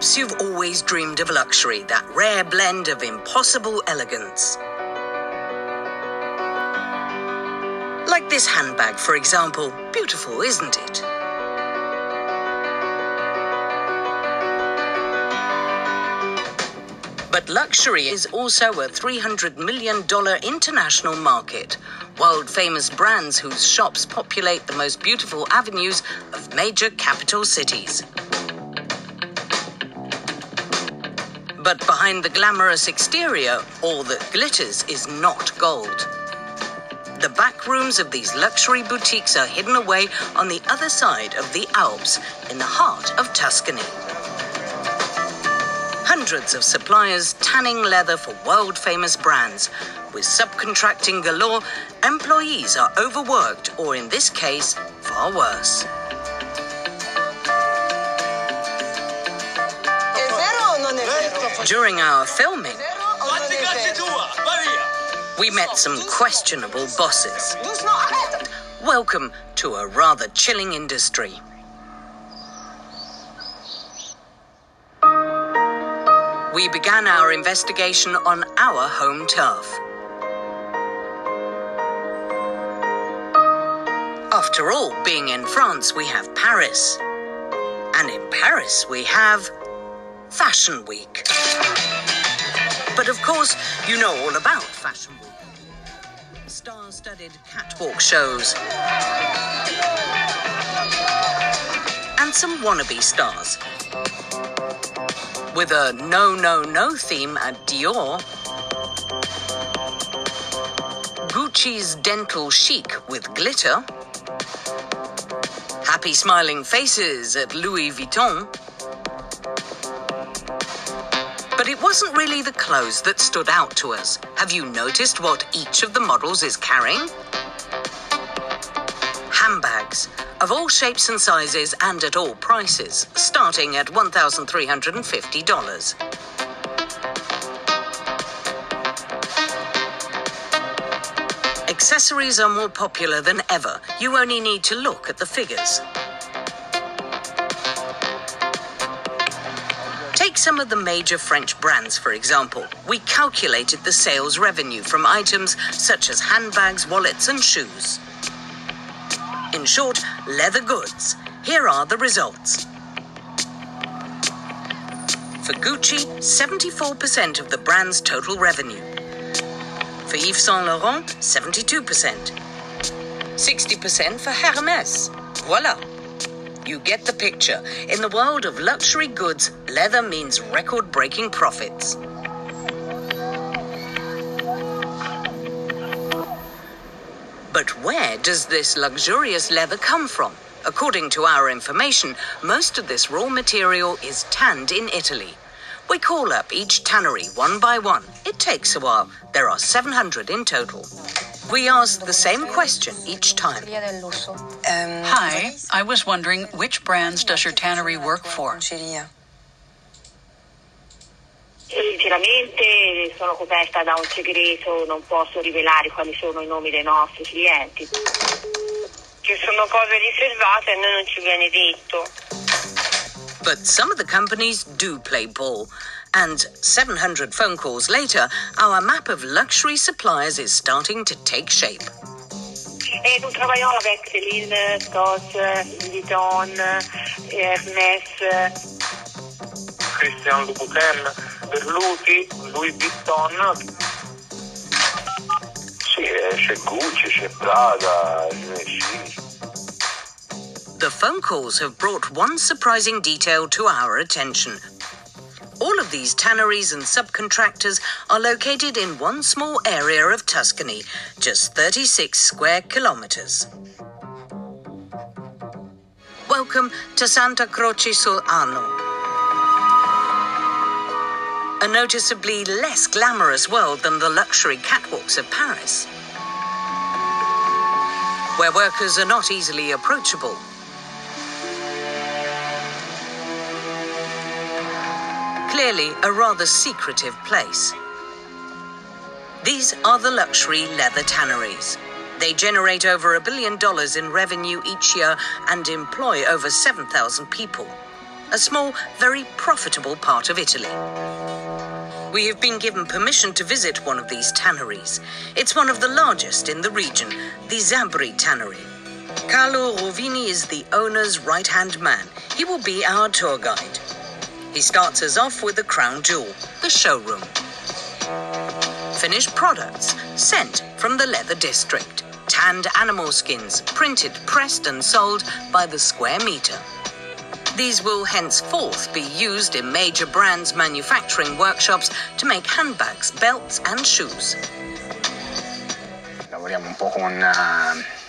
Perhaps you've always dreamed of luxury, that rare blend of impossible elegance. Like this handbag, for example. Beautiful, isn't it? But luxury is also a $300 million international market. World famous brands whose shops populate the most beautiful avenues of major capital cities. But behind the glamorous exterior, all that glitters is not gold. The back rooms of these luxury boutiques are hidden away on the other side of the Alps, in the heart of Tuscany. Hundreds of suppliers tanning leather for world famous brands. With subcontracting galore, employees are overworked, or in this case, far worse. During our filming, we met some questionable bosses. Welcome to a rather chilling industry. We began our investigation on our home turf. After all, being in France, we have Paris. And in Paris, we have Fashion Week. But of course, you know all about Fashion Week. Star studded catwalk shows. And some wannabe stars. With a no, no, no theme at Dior. Gucci's dental chic with glitter. Happy smiling faces at Louis Vuitton. It wasn't really the clothes that stood out to us. Have you noticed what each of the models is carrying? Handbags of all shapes and sizes and at all prices, starting at $1,350. Accessories are more popular than ever. You only need to look at the figures. Some of the major French brands, for example. We calculated the sales revenue from items such as handbags, wallets, and shoes. In short, leather goods. Here are the results. For Gucci, 74% of the brand's total revenue. For Yves Saint Laurent, 72%. 60% for Hermes. Voila. You get the picture. In the world of luxury goods, leather means record breaking profits. But where does this luxurious leather come from? According to our information, most of this raw material is tanned in Italy. We call up each tannery one by one. It takes a while. There are 700 in total. We ask the same question each time. Via del lusso. ehm, Hi, I was wondering which brands does your tannery work for? Eh, sinceramente sono coperta da un segreto, non posso rivelare quali sono i nomi dei nostri clienti. Che sono cose riservate e a noi non ci viene detto. But some of the companies do play ball. And 700 phone calls later, our map of luxury suppliers is starting to take shape. Et nous travaillons avec Céline, Scott, Vuitton, Hermès, Christian Louboutin, Berluti, Louis Vuitton. Sì, eh, c'è Gucci, c'è Prada, Givenchy. The phone calls have brought one surprising detail to our attention. These tanneries and subcontractors are located in one small area of Tuscany, just 36 square kilometers. Welcome to Santa Croce sul Arno. A noticeably less glamorous world than the luxury catwalks of Paris, where workers are not easily approachable. Clearly, a rather secretive place. These are the luxury leather tanneries. They generate over a billion dollars in revenue each year and employ over 7,000 people. a small, very profitable part of Italy. We have been given permission to visit one of these tanneries. It's one of the largest in the region, the Zabri Tannery. Carlo Rovini is the owner's right hand man. He will be our tour guide. He starts us off with the crown jewel, the showroom. Finished products sent from the leather district. Tanned animal skins, printed, pressed, and sold by the square meter. These will henceforth be used in major brands' manufacturing workshops to make handbags, belts, and shoes. Lavoriamo un po' con eh,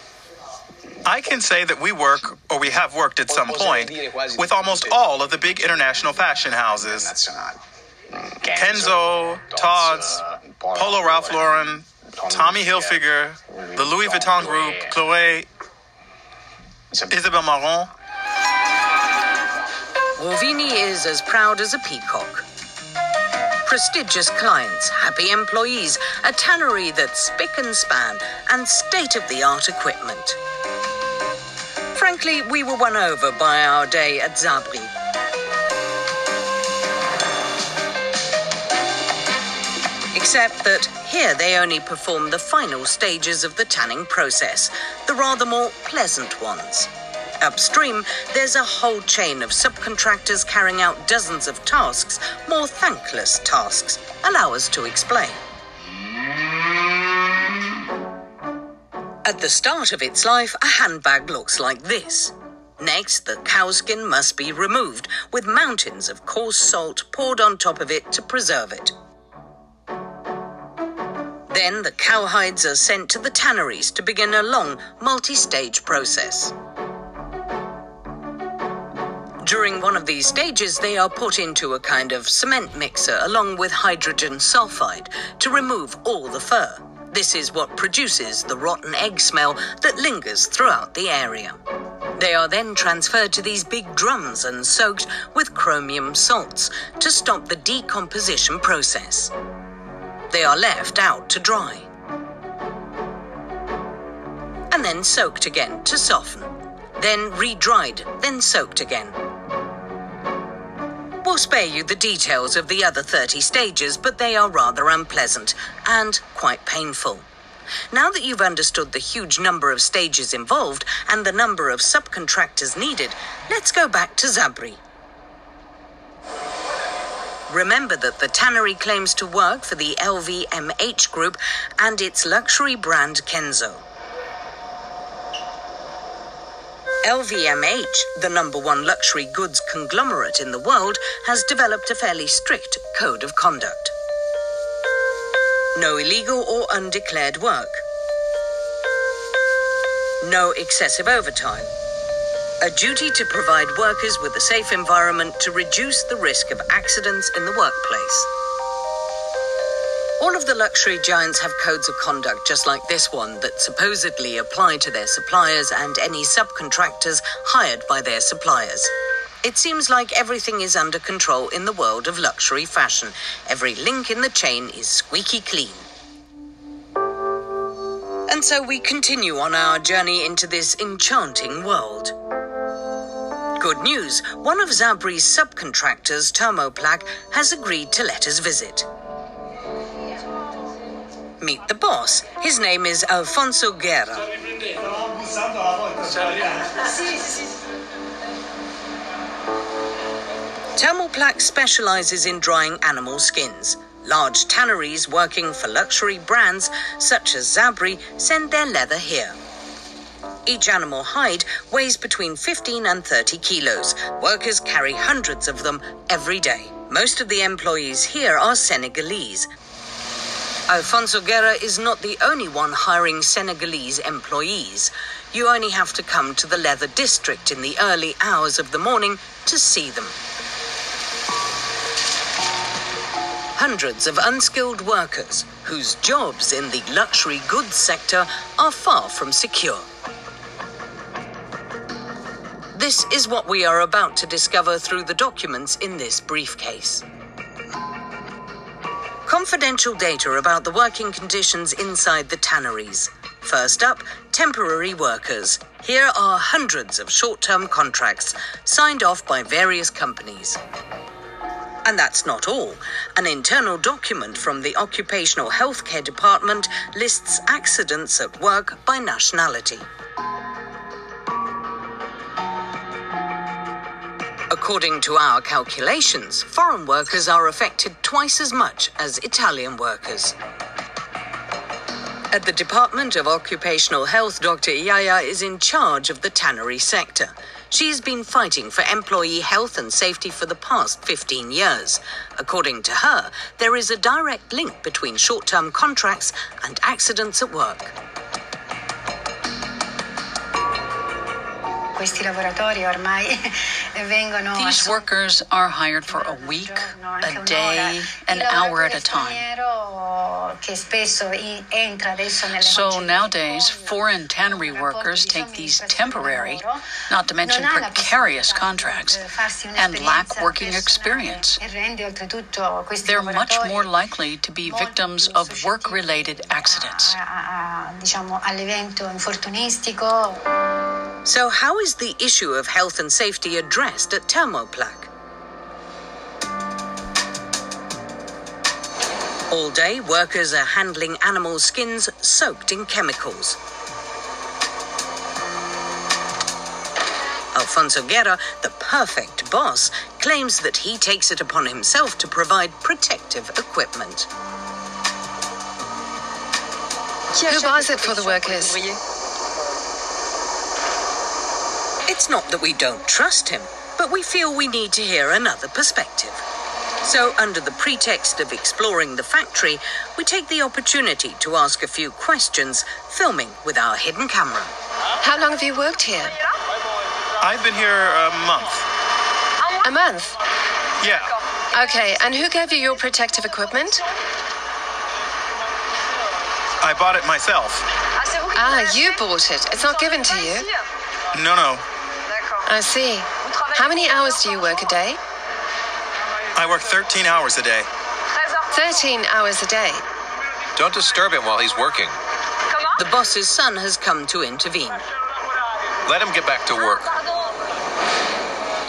I can say that we work, or we have worked at some point, with almost all of the big international fashion houses. Kenzo, Tod's, un po' Polo Ralph Lauren, Tommy Hilfiger, the Louis Vuitton Group, Chloé, Chloe, Isabella. Isabel Marant. Rovini is as proud as a peacock. Prestigious clients, happy employees, a tannery that's spick and span, and state of the art equipment. Frankly, we were won over by our day at Zabri. Except that here they only perform the final stages of the tanning process, the rather more pleasant ones. Upstream, there's a whole chain of subcontractors carrying out dozens of tasks, more thankless tasks. Allow us to explain. At the start of its life, a handbag looks like this. Next, the cowskin must be removed, with mountains of coarse salt poured on top of it to preserve it. Then the cowhides are sent to the tanneries to begin a long, multi stage process. During one of these stages, they are put into a kind of cement mixer along with hydrogen sulfide to remove all the fur. This is what produces the rotten egg smell that lingers throughout the area. They are then transferred to these big drums and soaked with chromium salts to stop the decomposition process. They are left out to dry. And then soaked again to soften. Then re-dried, then soaked again. We'll spare you the details of the other 30 stages, but they are rather unpleasant and quite painful. Now that you've understood the huge number of stages involved and the number of subcontractors needed, let's go back to Zabri. Remember that the tannery claims to work for the LVMH group and its luxury brand Kenzo. LVMH, the number one luxury goods conglomerate in the world, has developed a fairly strict code of conduct. No illegal or undeclared work. No excessive overtime. A duty to provide workers with a safe environment to reduce the risk of accidents in the workplace. Of the luxury giants have codes of conduct just like this one that supposedly apply to their suppliers and any subcontractors hired by their suppliers. It seems like everything is under control in the world of luxury fashion. Every link in the chain is squeaky clean. And so we continue on our journey into this enchanting world. Good news, one of Zabri's subcontractors, Thermoplaque, has agreed to let us visit. Meet the boss. His name is Alfonso Guerra. Thermoplaque specializes in drying animal skins. Large tanneries working for luxury brands such as Zabri send their leather here. Each animal hide weighs between 15 and 30 kilos. Workers carry hundreds of them every day. Most of the employees here are Senegalese. Alfonso Guerra is not the only one hiring Senegalese employees. You only have to come to the leather district in the early hours of the morning to see them. Hundreds of unskilled workers whose jobs in the luxury goods sector are far from secure. This is what we are about to discover through the documents in this briefcase. Confidential data about the working conditions inside the tanneries. First up, temporary workers. Here are hundreds of short term contracts signed off by various companies. And that's not all. An internal document from the Occupational Healthcare Department lists accidents at work by nationality. According to our calculations, foreign workers are affected twice as much as Italian workers. At the Department of Occupational Health, Dr. Iaya is in charge of the tannery sector. She's been fighting for employee health and safety for the past 15 years. According to her, there is a direct link between short term contracts and accidents at work. Questi lavoratori ormai vengono These workers are hired for a week, a day, an hour at a time. So nowadays, foreign tannery workers take these temporary, not to mention precarious contracts, and lack working experience. They're much more likely to be victims of work related accidents. So, how is the issue of health and safety addressed at Thermoplaque? All day, workers are handling animal skins soaked in chemicals. Alfonso Guerra, the perfect boss, claims that he takes it upon himself to provide protective equipment. Who buys it for the workers? It's not that we don't trust him, but we feel we need to hear another perspective. So, under the pretext of exploring the factory, we take the opportunity to ask a few questions, filming with our hidden camera. How long have you worked here? I've been here a month. A month? Yeah. Okay, and who gave you your protective equipment? I bought it myself. Ah, you bought it. It's not given to you. No, no. I see. How many hours do you work a day? I work 13 hours a day. 13 hours a day. Don't disturb him while he's working. The boss's son has come to intervene. Let him get back to work.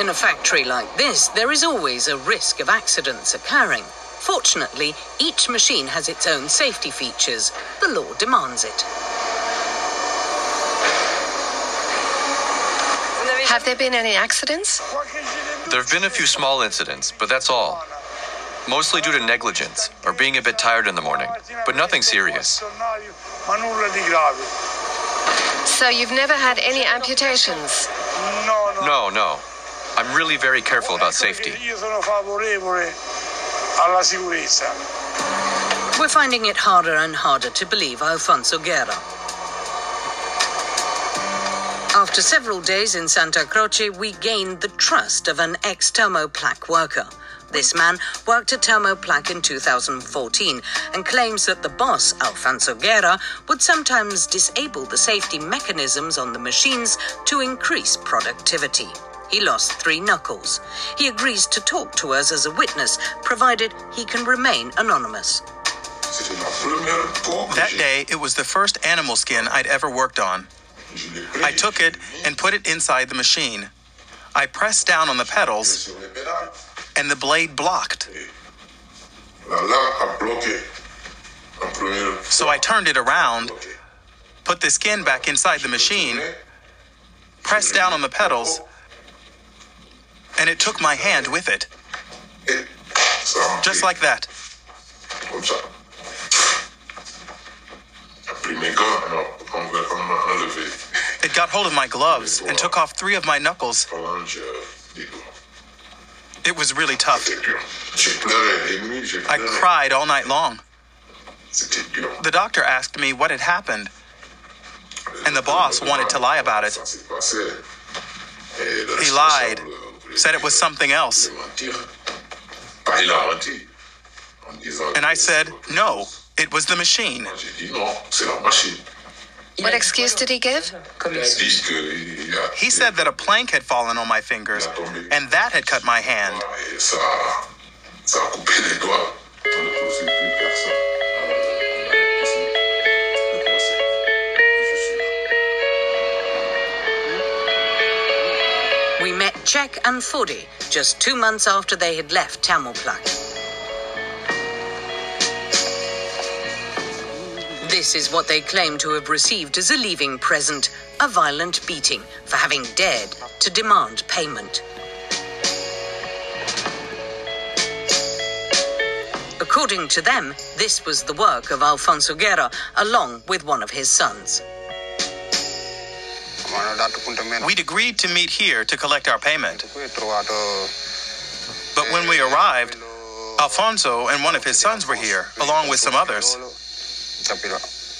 In a factory like this, there is always a risk of accidents occurring. Fortunately, each machine has its own safety features. The law demands it. Have there been any accidents? There have been a few small incidents, but that's all. Mostly due to negligence or being a bit tired in the morning, but nothing serious. Ma nulla di grave. So you've never had any amputations? No, no. No, no. I'm really very careful about safety. Io sono favorevole alla sicurezza. We're finding it harder and harder to believe Alfonso Guerra. After several days in Santa Croce, we gained the trust of an ex Thermoplaque worker. This man worked at Thermoplaque in 2014 and claims that the boss, Alfonso Guerra, would sometimes disable the safety mechanisms on the machines to increase productivity. He lost three knuckles. He agrees to talk to us as a witness, provided he can remain anonymous. That day, it was the first animal skin I'd ever worked on. I took it and put it inside the machine. I pressed down on the pedals, and the blade blocked. So I turned it around, put the skin back inside the machine, pressed down on the pedals, and it took my hand with it. Just like that. Ah, It got hold of my gloves and took off three of my knuckles. It was really tough. I cried all night long. The doctor asked me what had happened, and the boss wanted to lie about it. He lied, said it was something else. And I said, no, it was the machine. What excuse did he give? He said that a plank had fallen on my fingers and that had cut my hand. We met Jack and Fodi just two months after they had left Thermoplaque. This is what they claim to have received as a leaving present a violent beating for having dared to demand payment. According to them, this was the work of Alfonso Guerra along with one of his sons. We'd agreed to meet here to collect our payment. But when we arrived, Alfonso and one of his sons were here, along with some others.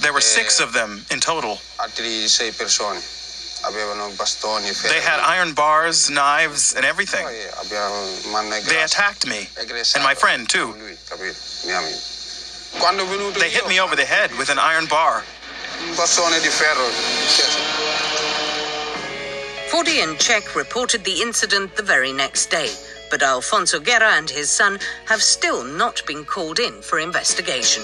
There were six of them in total. They had iron bars, knives, and everything. They attacked me, and my friend, too. They hit me over the head with an iron bar. Fodi and Czech reported the incident the very next day, but Alfonso Guerra and his son have still not been called in for investigation.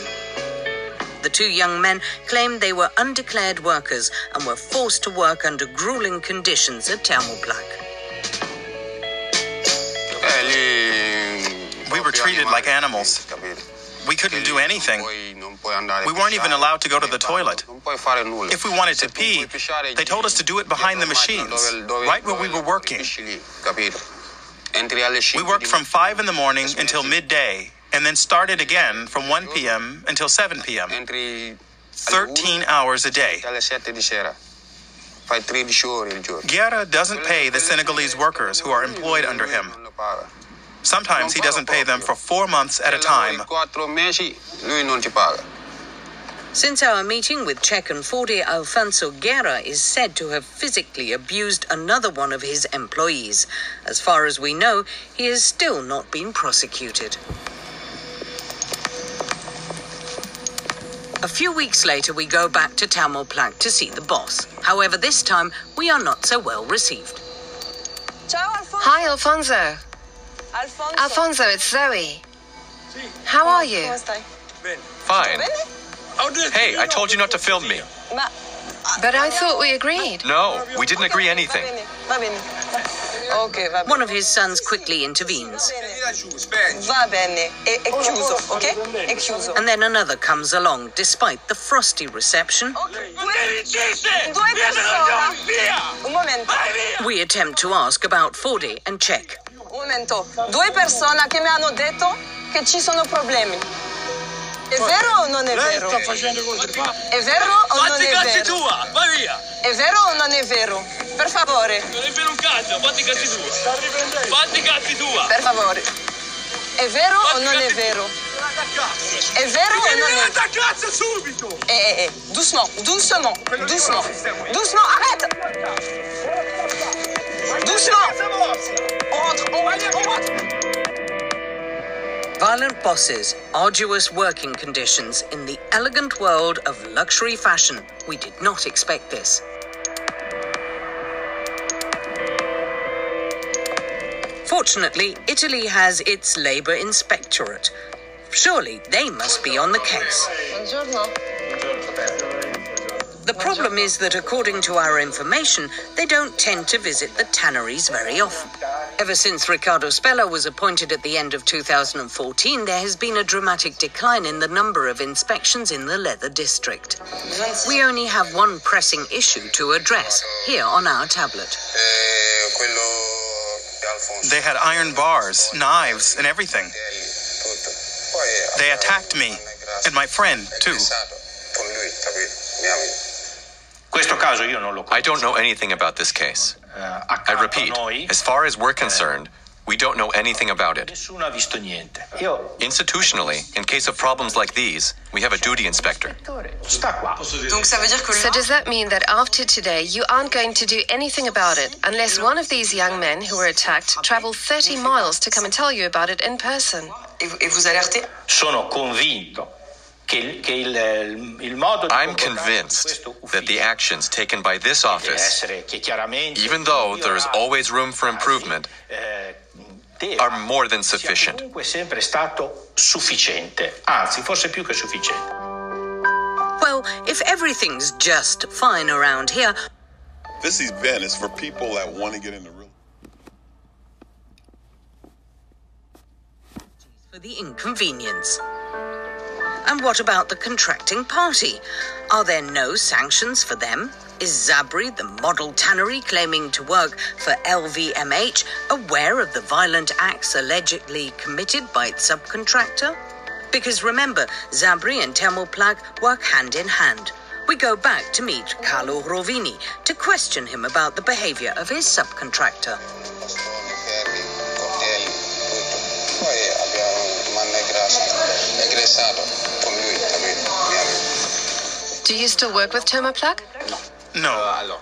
The two young men claimed they were undeclared workers and were forced to work under grueling conditions at Thermoplaque. Uh, we were treated like animals. We couldn't do anything. We weren't even allowed to go to the toilet. If we wanted to pee, they told us to do it behind the machines, right where we were working. We worked from 5 in the morning until midday, and then started again from 1 p.m. until 7 p.m. 13 hours a day. Guerra doesn't pay the Senegalese workers who are employed under him. Sometimes he doesn't pay them for four months at a time. Since our meeting with Czech and Fodi, Alfonso Guerra is said to have physically abused another one of his employees. As far as we know, he has still not been prosecuted. A few weeks later, we go back to Thermoplaque to see the boss. However, this time we are not so well received. Hi, Alfonso. Alfonso, it's Zoe. How are you? Fine. Hey, I told you not to film me. But I thought we agreed. No, we didn't agree anything. One of his sons quickly intervenes. Va bene, è, è chiuso, ok? È chiuso. And then another comes along, despite the frosty reception. Due persone. Un momento, We attempt to ask about Fodi and check. un momento. Due persone che mi hanno detto che ci sono problemi. È vero o non è vero? È vero o non Fatti è i cazzi vero? tua, vai via! È vero o non è vero? Per favore, Non è vero un cazzo, fatti i cazzi tua! Fatti i cazzi tua! per favore. È vero o non è vero? È vero o non è vero? cazzo subito! Eh, eh, eh, doucement, doucement, doucement, doucement, arrête Doucement On rentre, on rentre, on rentre Violent bosses, arduous working conditions in the elegant world of luxury fashion. We did not expect this. Fortunately, Italy has its Labour Inspectorate. Surely they must be on the case. The problem is that, according to our information, they don't tend to visit the tanneries very often. Ever since Ricardo Spella was appointed at the end of 2014, there has been a dramatic decline in the number of inspections in the leather district. We only have one pressing issue to address here on our tablet. They had iron bars, knives, and everything. They attacked me, and my friend, too. I don't know anything about this case. I repeat, as far as we're concerned, we don't know anything about it. Institutionally, in case of problems like these, we have a duty inspector. So does that mean that after today you aren't going to do anything about it unless one of these young men who were attacked travel 30 miles to come and tell you about it in person? I'm convinced that the actions taken by this office, even though there is always room for improvement, are more than sufficient. Well, if everything's just fine around here. This event is for people that want to get into real. For the inconvenience. And what about the contracting party? Are there no sanctions for them? Is Zabri, the model tannery claiming to work for LVMH, aware of the violent acts allegedly committed by its subcontractor? Because remember, Zabri and Thermoplaque work hand in hand. We go back to meet Carlo Rovini to question him about the behavior of his subcontractor. Do you still work with Thermoplaque? No.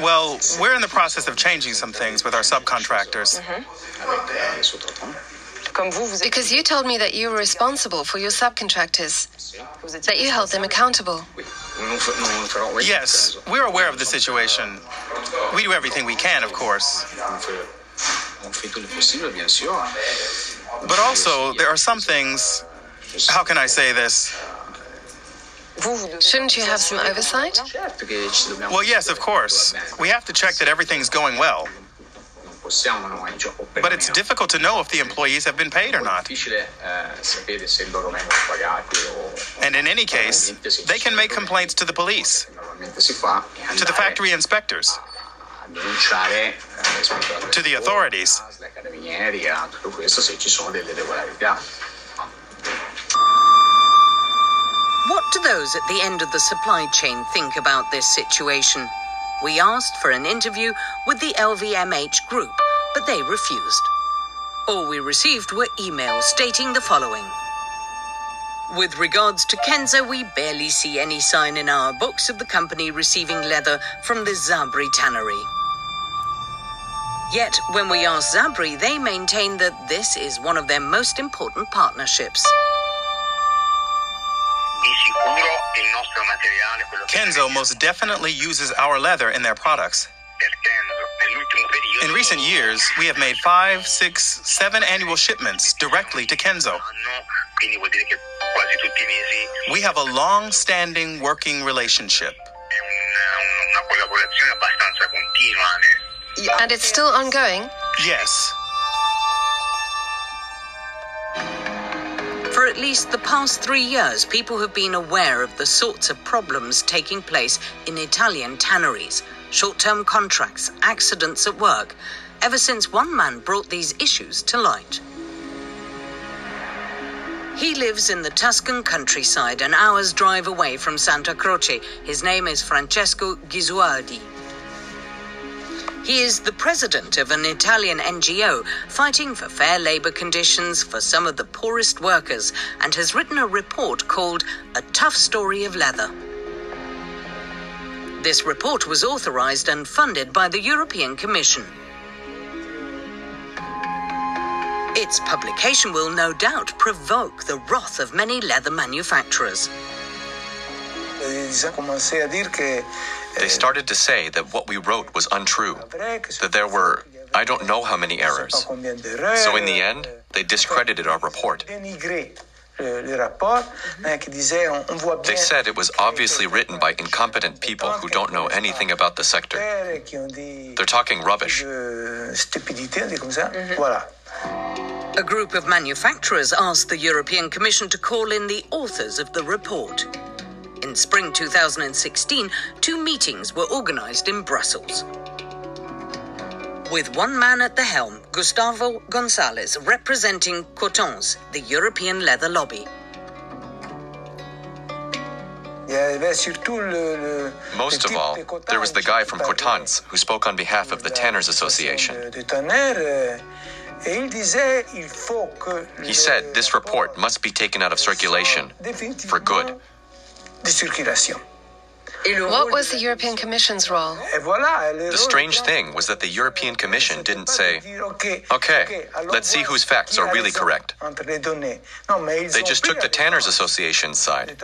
Well, we're in the process of changing some things with our subcontractors. Because you told me that you were responsible for your subcontractors, that you held them accountable. Yes, we're aware of the situation. We do everything we can, of course. But also, there are some things. How can I say this? Shouldn't you have some oversight? Well, yes, of course. We have to check that everything's going well. But it's difficult to know if the employees have been paid or not. And in any case, they can make complaints to the police, to the factory inspectors, to the authorities. What do those at the end of the supply chain think about this situation? We asked for an interview with the LVMH group, but they refused. All we received were emails stating the following. With regards to Kenzo, we barely see any sign in our books of the company receiving leather from the Zabri tannery. Yet, when we ask Zabri, they maintain that this is one of their most important partnerships. Kenzo most definitely uses our leather in their products. In recent years, we have made five, six, seven annual shipments directly to Kenzo. We have a long standing working relationship. And it's still ongoing? Yes. For at least the past three years, people have been aware of the sorts of problems taking place in Italian tanneries short term contracts, accidents at work, ever since one man brought these issues to light. He lives in the Tuscan countryside, an hour's drive away from Santa Croce. His name is Francesco Gesualdi. He is the president of an Italian NGO fighting for fair labor conditions for some of the poorest workers and has written a report called A Tough Story of Leather. This report was authorized and funded by the European Commission. Its publication will no doubt provoke the wrath of many leather manufacturers. They started to say that what we wrote was untrue, that there were, I don't know how many errors. So in the end, they discredited our report. They said it was obviously written by incompetent people who don't know anything about the sector. They're talking rubbish. Mm-hmm. A group of manufacturers asked the European Commission to call in the authors of the report. In spring 2016, two meetings were organized in Brussels. With one man at the helm, Gustavo Gonzalez, representing COTANCE, the European leather lobby. Most of all, there was the guy from COTANCE who spoke on behalf of the Tanners Association. He said this report must be taken out of circulation for good. What was the European Commission's role? The strange thing was that the European Commission didn't say, okay, let's see whose facts are really correct. They just took the Tanners Association's side.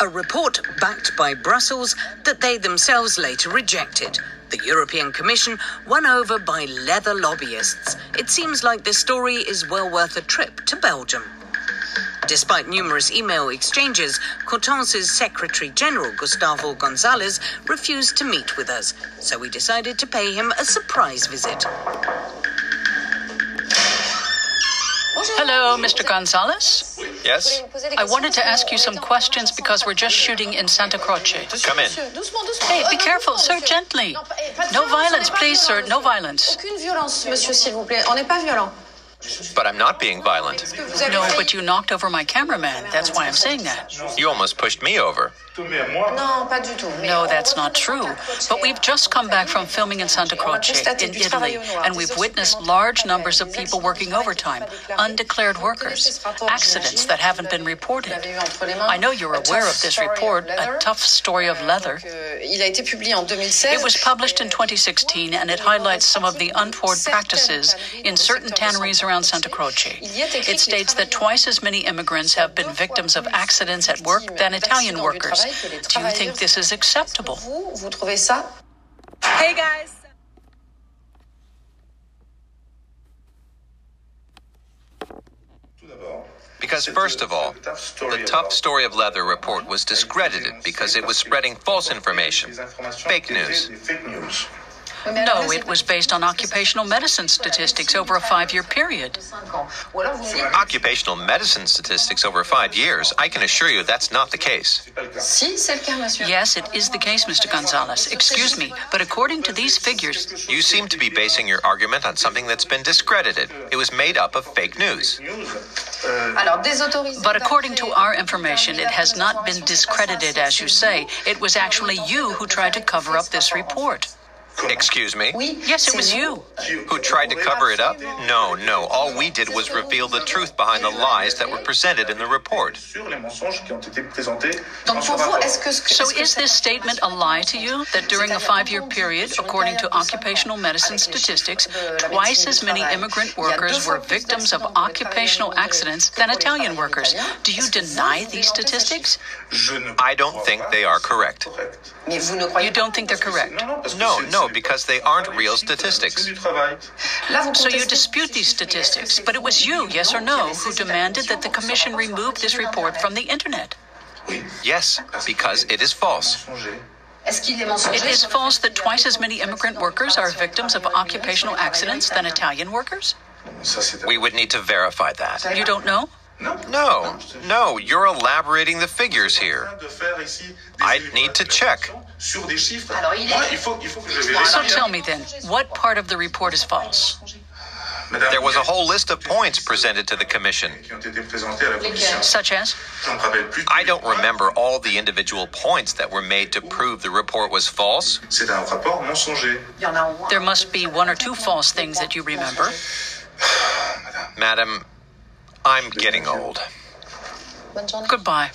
A report backed by Brussels that they themselves later rejected. The European Commission won over by leather lobbyists. It seems like this story is well worth a trip to Belgium. Despite numerous email exchanges, COTANCE' Secretary General Gustavo Gonzalez refused to meet with us, so we decided to pay him a surprise visit. Hello, Mr. Gonzalez. Yes? I wanted to ask you some questions because we're just shooting in Santa Croce. Come in. Hey, be careful, sir, gently. No violence, please, sir, no violence. Aucune violence, monsieur, s'il vous plaît. On n'est pas violent. But I'm not being violent. No, but you knocked over my cameraman. That's why I'm saying that. You almost pushed me over. Non, pas du tout. No, that's not true. But we've just come back from filming in Santa Croce, in Italy, and we've witnessed large numbers of people working overtime, undeclared workers, accidents that haven't been reported. I know you're aware of this report, A Tough Story of Leather. Il a été publié en 2016. It was published in 2016, and it highlights some of the untoward practices in certain tanneries around Santa Croce. It states that twice as many immigrants have been victims of accidents at work than Italian workers. Do you think this is acceptable? Vous, vous trouvez ça Hey guys. Because, first of all, the tough story of leather report was discredited because it was spreading false information, fake news. No, it was based on occupational medicine statistics over a five year period. Occupational medicine statistics over five years, I can assure you that's not the case. Si, c'est le cas, monsieur. Yes, it is the case, Mr. Gonzalez. Excuse me, but according to these figures, You seem to be basing your argument on something that's been discredited. It was made up of fake news. But according to our information, it has not been discredited, as you say. It was actually you who tried to cover up this report. Excuse me? Yes, it was you. Who tried to cover it up? No, no. All we did was reveal the truth behind the lies that were presented in the report. Donc, pour vous. So, is this statement a lie to you that during a five year period, according to occupational medicine statistics, twice as many immigrant workers were victims of occupational accidents than Italian workers? Do you deny these statistics? I don't think they are correct. Mais vous ne croyez You don't think they're correct? No, no, because they aren't real statistics. So you dispute these statistics, but it was you, yes or no, who demanded that the commission remove this report from the internet. Yes, because it is false. Est-ce qu'il est mensonger It is false that twice as many immigrant workers are victims of occupational accidents than Italian workers? We would need to verify that. You don't know? No, no, you're elaborating the figures here. I'd need to check. Alors, il est... So tell me then, what part of the report is false? There was a whole list of points presented to the commission. Such as? I don't remember all the individual points that were made to prove the report was false. Il y en a au moins. There must be one or two false things that you remember. Madam, I'm getting old. Goodbye.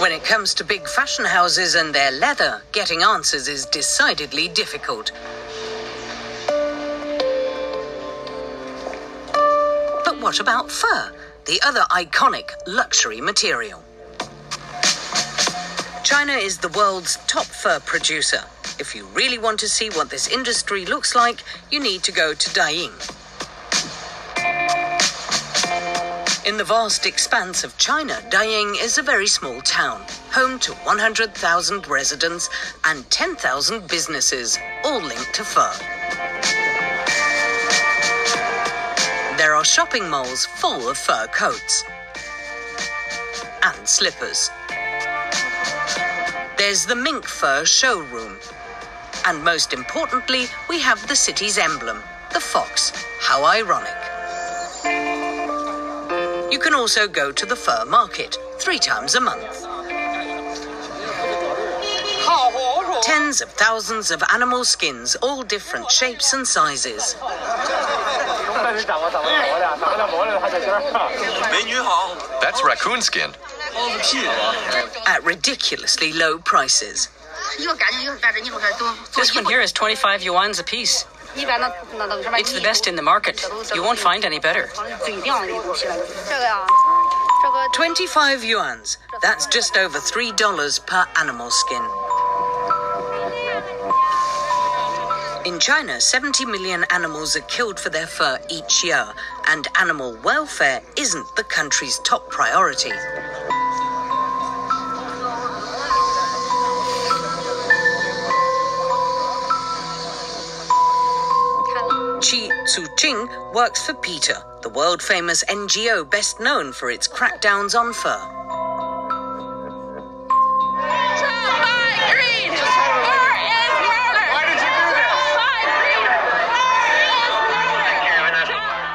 When it comes to big fashion houses and their leather, getting answers is decidedly difficult. But what about fur, the other iconic luxury material? China is the world's top fur producer. If you really want to see what this industry looks like, you need to go to Daying. In the vast expanse of China, Daying is a very small town, home to 100,000 residents and 10,000 businesses, all linked to fur. There are shopping malls full of fur coats and slippers. There's the mink fur showroom. And most importantly, we have the city's emblem, the fox. How ironic. You can also go to the fur market three times a month. Tens of thousands of animal skins, all different shapes and sizes. That's raccoon skin. At ridiculously low prices. This one here is 25 yuans a piece. It's the best in the market. You won't find any better. 25 yuans. That's just over $3 per animal skin. In China, 70 million animals are killed for their fur each year, and animal welfare isn't the country's top priority. Chi Tzu-ching works for PETA, the world famous NGO best known for its crackdowns on fur.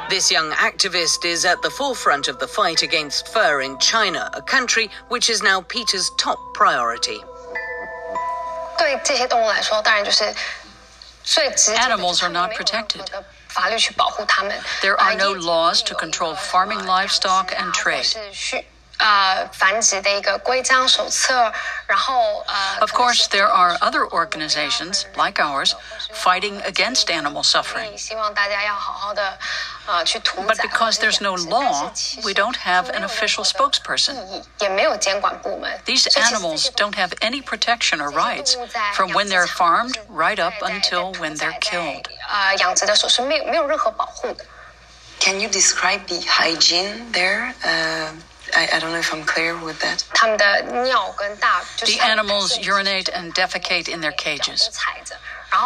This young activist is at the forefront of the fight against fur in China, a country which is now PETA's top priority. Animals are not protected. There are no laws to control farming livestock and trade. Of course, there are other organizations like ours fighting against animal suffering. But because there's no law, we don't have an official spokesperson. These animals don't have any protection or rights from when they're farmed right up until when they're killed. Can you describe the hygiene there? Uh, I, I, don't know if I'm clear with that. The animals urinate and defecate in their cages.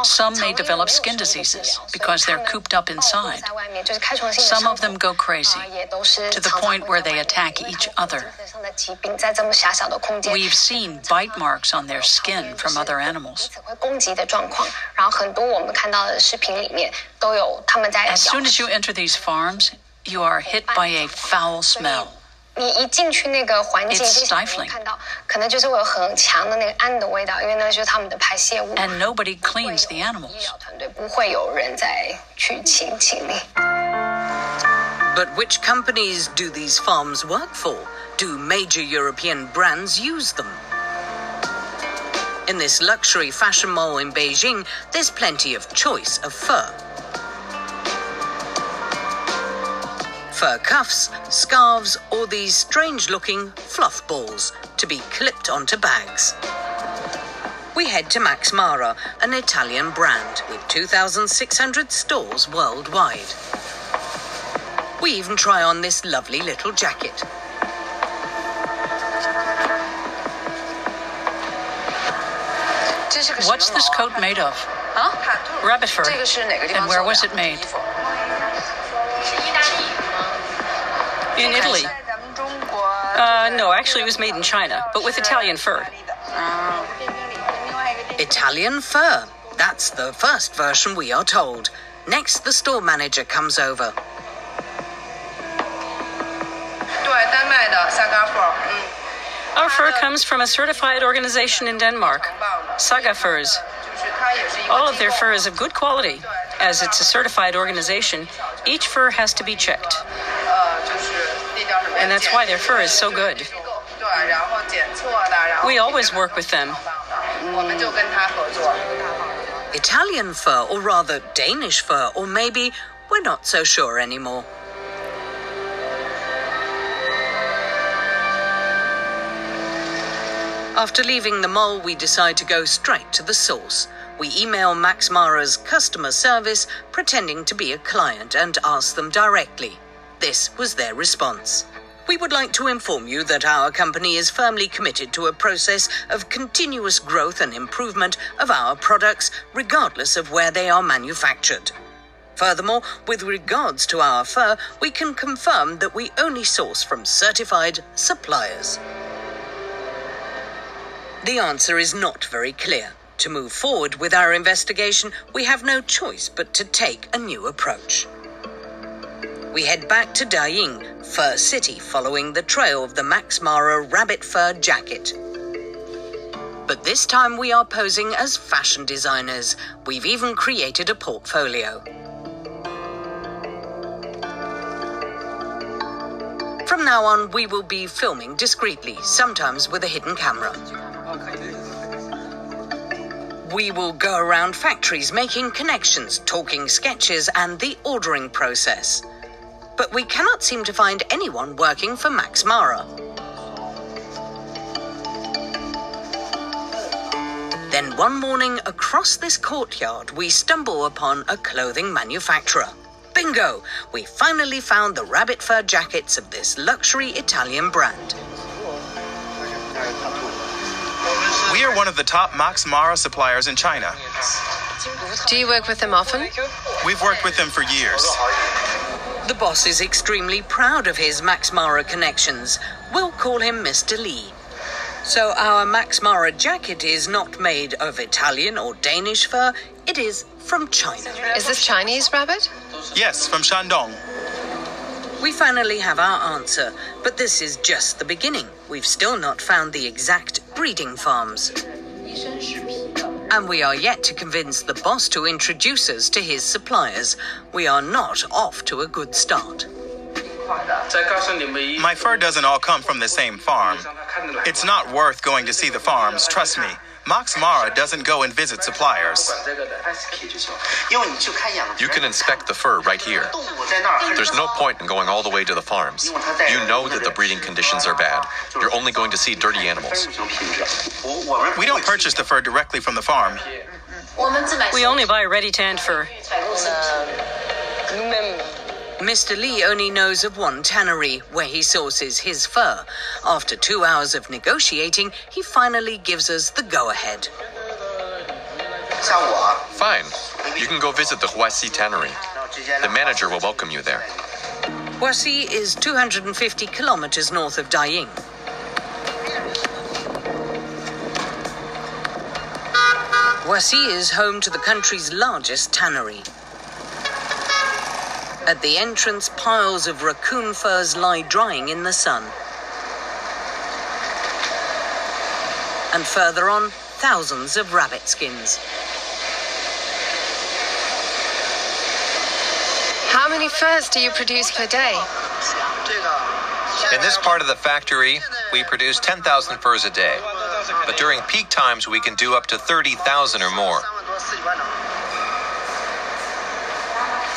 Some may develop skin diseases because they're cooped up inside. Some of them go crazy to the point where they attack each other. We've seen bite marks on their skin from other animals. As soon as you enter these farms, you are hit by a foul smell 你一进去那个环境，就会看到，可能就是会有很强的那个氨的味道，因为那就是他们的排泄物。And nobody cleans the animals. 团队不会有人再去清清理。But which companies do these farms work for? Do major European brands use them? In this luxury fashion mall in Beijing, there's plenty of choice of fur. Fur cuffs, scarves, or these strange looking fluff balls to be clipped onto bags. We head to Max Mara, an Italian brand with 2,600 stores worldwide. We even try on this lovely little jacket. What's this coat made of? Huh? Rabbit fur. And where was it made? In Italy? Uh, no, actually, it was made in China, but with Italian fur. Italian fur. That's the first version we are told. Next, the store manager comes over. Our fur comes from a certified organization in Denmark, Saga Furs. All of their fur is of good quality. As it's a certified organization, each fur has to be checked and that's why their fur is so good. We always work with them. Mm. Italian fur, or rather Danish fur, or maybe we're not so sure anymore. After leaving the mall, we decide to go straight to the source. We email Max Mara's customer service, pretending to be a client, and ask them directly. This was their response. We would like to inform you that our company is firmly committed to a process of continuous growth and improvement of our products, regardless of where they are manufactured. Furthermore, with regards to our fur, we can confirm that we only source from certified suppliers. The answer is not very clear. To move forward with our investigation, we have no choice but to take a new approach we head back to Daying, Fur City, following the trail of the Max Mara rabbit fur jacket. But this time we are posing as fashion designers. We've even created a portfolio. From now on, we will be filming discreetly, sometimes with a hidden camera. We will go around factories making connections, talking sketches, and the ordering process but we cannot seem to find anyone working for Max Mara. Then one morning, across this courtyard, we stumble upon a clothing manufacturer. Bingo! We finally found the rabbit fur jackets of this luxury Italian brand. We are one of the top Max Mara suppliers in China. Do you work with them often? We've worked with them for years. The boss is extremely proud of his Max Mara connections. We'll call him Mr. Lee. So our Max Mara jacket is not made of Italian or Danish fur, it is from China. Is this Chinese rabbit? Yes, from Shandong. We finally have our answer, but this is just the beginning. We've still not found the exact breeding farms. And we are yet to convince the boss to introduce us to his suppliers. We are not off to a good start. My fur doesn't all come from the same farm. It's not worth going to see the farms, trust me. Max Mara doesn't go and visit suppliers. You can inspect the fur right here. There's no point in going all the way to the farms. You know that the breeding conditions are bad. You're only going to see dirty animals. We don't purchase the fur directly from the farm. We only buy ready tanned fur. Um, Mr. Lee only knows of one tannery where he sources his fur. After two hours of negotiating, he finally gives us the go ahead. Fine. You can go visit the Huasi tannery. The manager will welcome you there. Huasi is 250 kilometers north of Daying. Huasi is home to the country's largest tannery. At the entrance, piles of raccoon furs lie drying in the sun. And further on, thousands of rabbit skins. How many furs do you produce per day? In this part of the factory, we produce 10,000 furs a day. But during peak times, we can do up to 30,000 or more.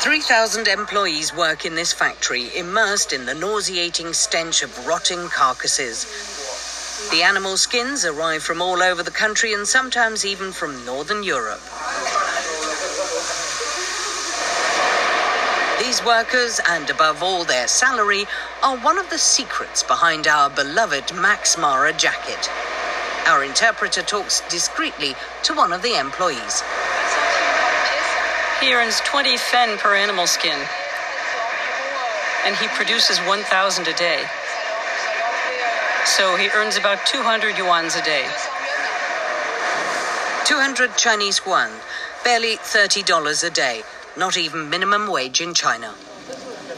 3,000 employees work in this factory, immersed in the nauseating stench of rotting carcasses. The animal skins arrive from all over the country and sometimes even from Northern Europe. These workers, and above all their salary, are one of the secrets behind our beloved Max Mara jacket. Our interpreter talks discreetly to one of the employees. He earns 20 fen per animal skin, and he produces 1,000 a day. So he earns about 200 yuans a day. 200 Chinese yuan, barely $30 a day, not even minimum wage in China.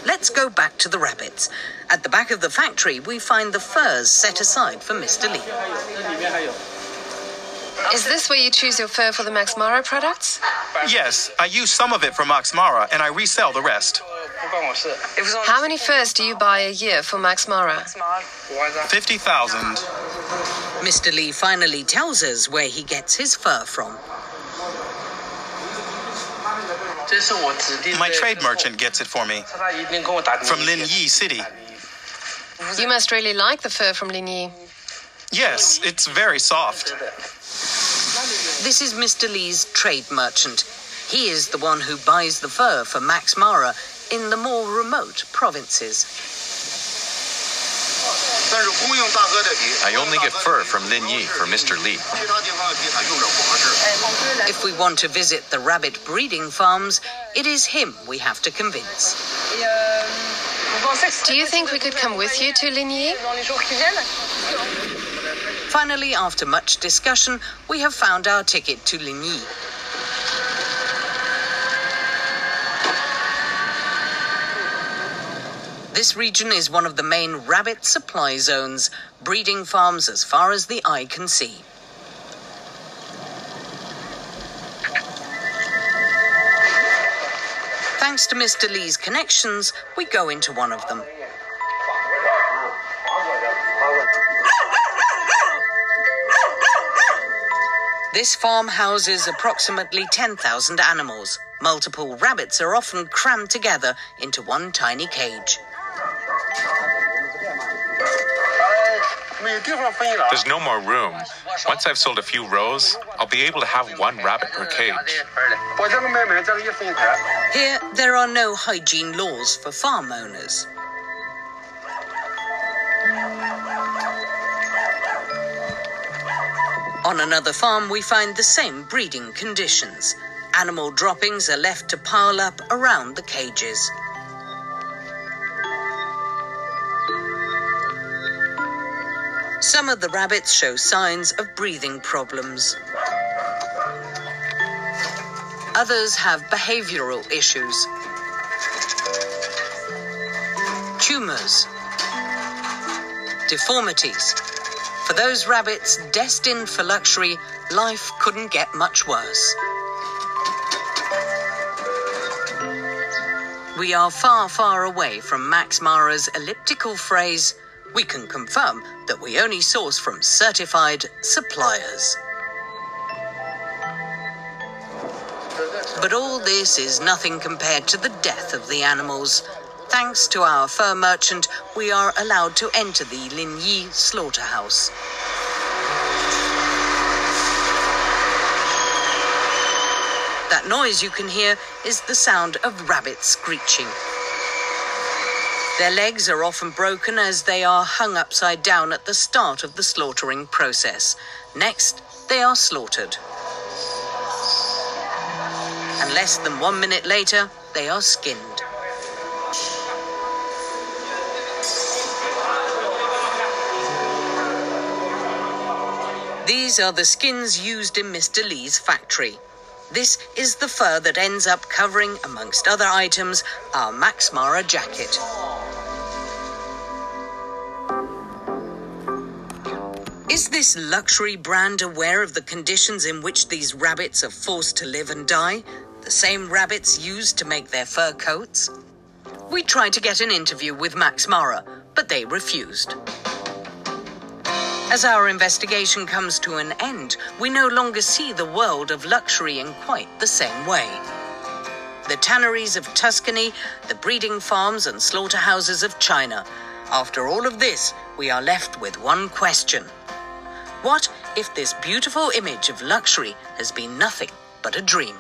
Let's go back to the rabbits. At the back of the factory, we find the furs set aside for Mr. Lee. Is this where you choose your fur for the Max Mara products? Yes, I use some of it for Max Mara and I resell the rest. How many furs do you buy a year for Max Mara? 50,000. Mr. Lee finally tells us where he gets his fur from. My trade merchant gets it for me. From Lin Yi City. You must really like the fur from Lin Yi. Yes, it's very soft. This is Mr. Lee's trade merchant. He is the one who buys the fur for Max Mara in the more remote provinces. I only get fur from Lin Yi for Mr. Lee. If we want to visit the rabbit breeding farms, it is him we have to convince. Do you think we could come with you to Lin Yi? Finally, after much discussion, we have found our ticket to Lin Yi. This region is one of the main rabbit supply zones, breeding farms as far as the eye can see. Thanks to Mr. Lee's connections, we go into one of them. This farm houses approximately 10,000 animals. Multiple rabbits are often crammed together into one tiny cage. There's no more room. Once I've sold a few rows, I'll be able to have one rabbit per cage. Here, there are no hygiene laws for farm owners. On another farm, we find the same breeding conditions. Animal droppings are left to pile up around the cages. Some of the rabbits show signs of breathing problems. Others have behavioral issues, tumors, deformities. For those rabbits destined for luxury, life couldn't get much worse. We are far, far away from Max Mara's elliptical phrase, we can confirm that we only source from certified suppliers. But all this is nothing compared to the death of the animals. Thanks to our fur merchant, we are allowed to enter the Linyi slaughterhouse. That noise you can hear is the sound of rabbits screeching. Their legs are often broken as they are hung upside down at the start of the slaughtering process. Next, they are slaughtered and less than one minute later, they are skinned. These are the skins used in Mr. Lee's factory. This is the fur that ends up covering, amongst other items, our Max Mara jacket. Is this luxury brand aware of the conditions in which these rabbits are forced to live and die? The same rabbits used to make their fur coats? We tried to get an interview with Max Mara, but they refused. As our investigation comes to an end, we no longer see the world of luxury in quite the same way. The tanneries of Tuscany, the breeding farms and slaughterhouses of China. After all of this, we are left with one question. What if this beautiful image of luxury has been nothing but a dream?